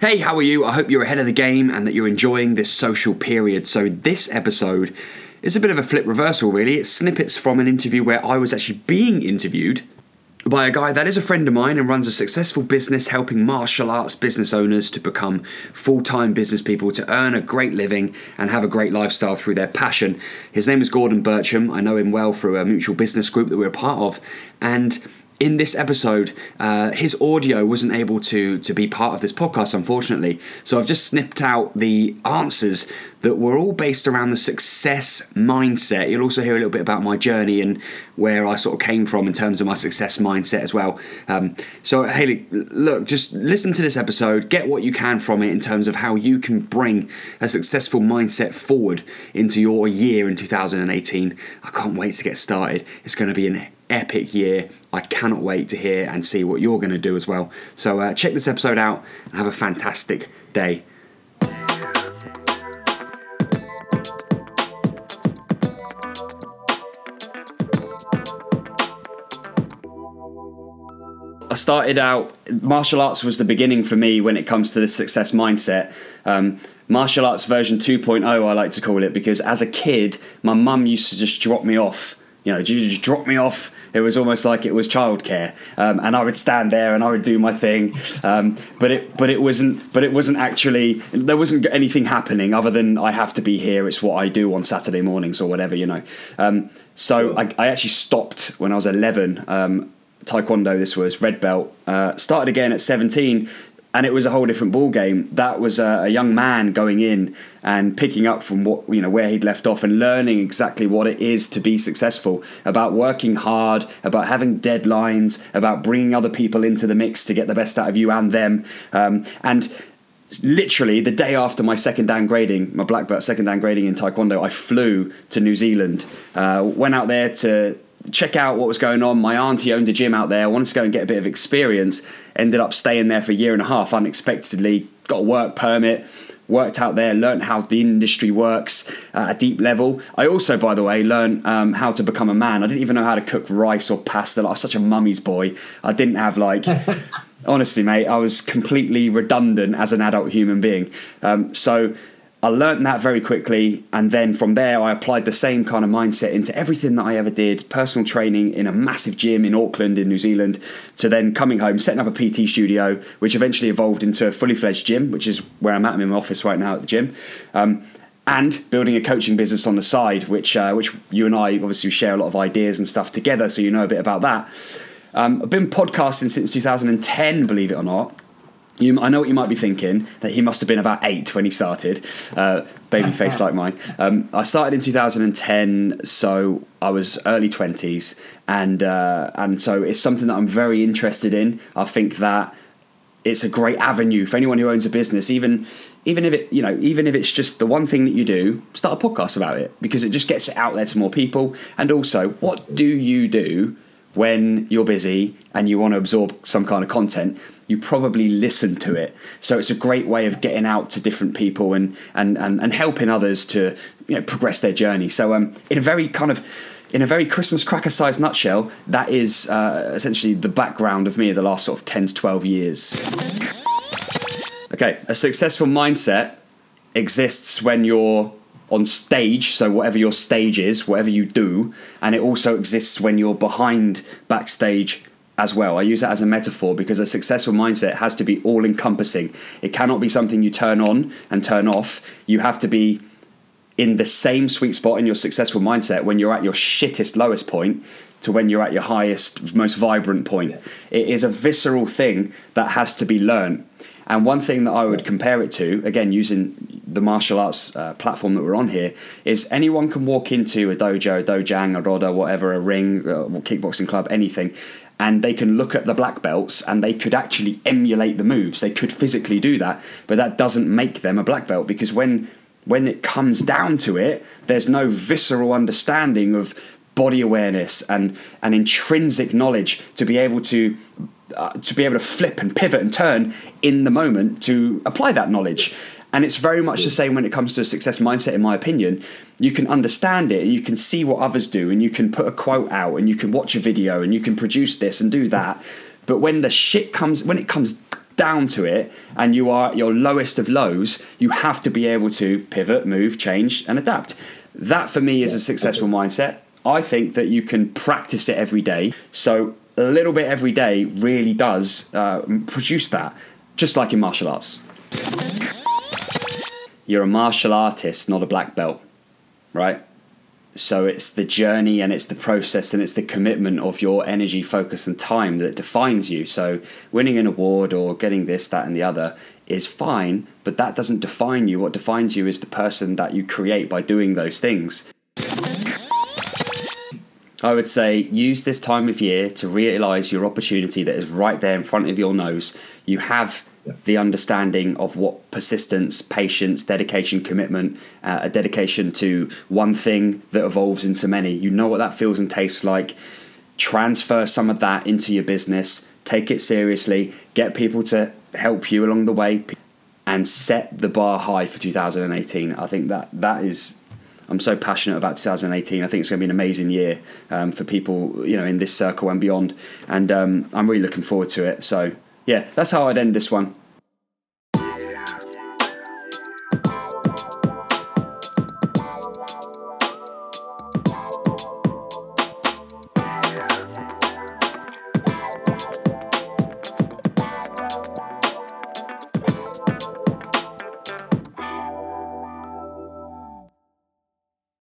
Hey, how are you? I hope you're ahead of the game and that you're enjoying this social period. So, this episode is a bit of a flip reversal, really. It's snippets from an interview where I was actually being interviewed by a guy that is a friend of mine and runs a successful business helping martial arts business owners to become full time business people to earn a great living and have a great lifestyle through their passion. His name is Gordon Bircham. I know him well through a mutual business group that we're a part of. And in this episode, uh, his audio wasn't able to to be part of this podcast, unfortunately. So I've just snipped out the answers that were all based around the success mindset. You'll also hear a little bit about my journey and where I sort of came from in terms of my success mindset as well. Um, so Haley, look, just listen to this episode, get what you can from it in terms of how you can bring a successful mindset forward into your year in 2018. I can't wait to get started. It's going to be an epic year. I cannot wait to hear and see what you're going to do as well. So uh, check this episode out and have a fantastic day. I started out, martial arts was the beginning for me when it comes to the success mindset. Um, martial arts version 2.0, I like to call it, because as a kid, my mum used to just drop me off you know, just drop me off. It was almost like it was childcare, um, and I would stand there and I would do my thing. Um, but it, but it wasn't, but it wasn't actually. There wasn't anything happening other than I have to be here. It's what I do on Saturday mornings or whatever, you know. Um, so I, I, actually stopped when I was eleven. Um, taekwondo, this was red belt. Uh, started again at seventeen and it was a whole different ball game. That was a, a, young man going in and picking up from what you know where he'd left off and learning exactly what it is to be successful. About working hard, about having deadlines, about bringing other people into the mix to get the best out of you and them, um, and. Literally the day after my second dan grading, my black belt second dan grading in Taekwondo, I flew to New Zealand. Uh, went out there to check out what was going on. My auntie owned a gym out there. I wanted to go and get a bit of experience. Ended up staying there for a year and a half unexpectedly. Got a work permit. Worked out there, learned how the industry works at a deep level. I also, by the way, learned um, how to become a man. I didn't even know how to cook rice or pasta. I was such a mummy's boy. I didn't have like honestly, mate, I was completely redundant as an adult human being. Um, so I learned that very quickly, and then from there, I applied the same kind of mindset into everything that I ever did personal training in a massive gym in Auckland, in New Zealand, to then coming home, setting up a PT studio, which eventually evolved into a fully fledged gym, which is where I'm at. I'm in my office right now at the gym. Um, and building a coaching business on the side, which uh, which you and I obviously share a lot of ideas and stuff together, so you know a bit about that. Um, I've been podcasting since 2010, believe it or not. You, I know what you might be thinking that he must have been about eight when he started, uh, baby face like mine. Um, I started in 2010, so I was early 20s, and uh, and so it's something that I'm very interested in. I think that it's a great avenue for anyone who owns a business, even even if it you know even if it's just the one thing that you do, start a podcast about it because it just gets it out there to more people. And also, what do you do? When you're busy and you want to absorb some kind of content, you probably listen to it. So it's a great way of getting out to different people and and and, and helping others to you know, progress their journey. So um, in a very kind of in a very Christmas cracker sized nutshell, that is uh, essentially the background of me the last sort of 10 to 12 years. Okay, a successful mindset exists when you're on stage, so whatever your stage is, whatever you do, and it also exists when you're behind backstage as well. I use that as a metaphor because a successful mindset has to be all encompassing. It cannot be something you turn on and turn off. You have to be in the same sweet spot in your successful mindset when you're at your shittest lowest point to when you're at your highest most vibrant point. It is a visceral thing that has to be learned. And one thing that I would compare it to, again, using the martial arts uh, platform that we're on here, is anyone can walk into a dojo, a dojang, a roda, whatever, a ring, a kickboxing club, anything, and they can look at the black belts and they could actually emulate the moves. They could physically do that, but that doesn't make them a black belt because when when it comes down to it, there's no visceral understanding of body awareness and, and intrinsic knowledge to be able to uh, to be able to flip and pivot and turn in the moment to apply that knowledge. And it's very much the same when it comes to a success mindset, in my opinion. You can understand it and you can see what others do, and you can put a quote out and you can watch a video and you can produce this and do that. But when the shit comes, when it comes down to it and you are at your lowest of lows, you have to be able to pivot, move, change, and adapt. That for me is a successful mindset. I think that you can practice it every day. So a little bit every day really does uh, produce that, just like in martial arts. You're a martial artist, not a black belt, right? So it's the journey and it's the process and it's the commitment of your energy, focus, and time that defines you. So winning an award or getting this, that, and the other is fine, but that doesn't define you. What defines you is the person that you create by doing those things. I would say use this time of year to realize your opportunity that is right there in front of your nose. You have the understanding of what persistence, patience, dedication, commitment, uh, a dedication to one thing that evolves into many. You know what that feels and tastes like. Transfer some of that into your business. Take it seriously. Get people to help you along the way, and set the bar high for 2018. I think that that is I'm so passionate about 2018. I think it's going to be an amazing year um, for people, you know, in this circle and beyond. And um, I'm really looking forward to it. So, yeah, that's how I'd end this one.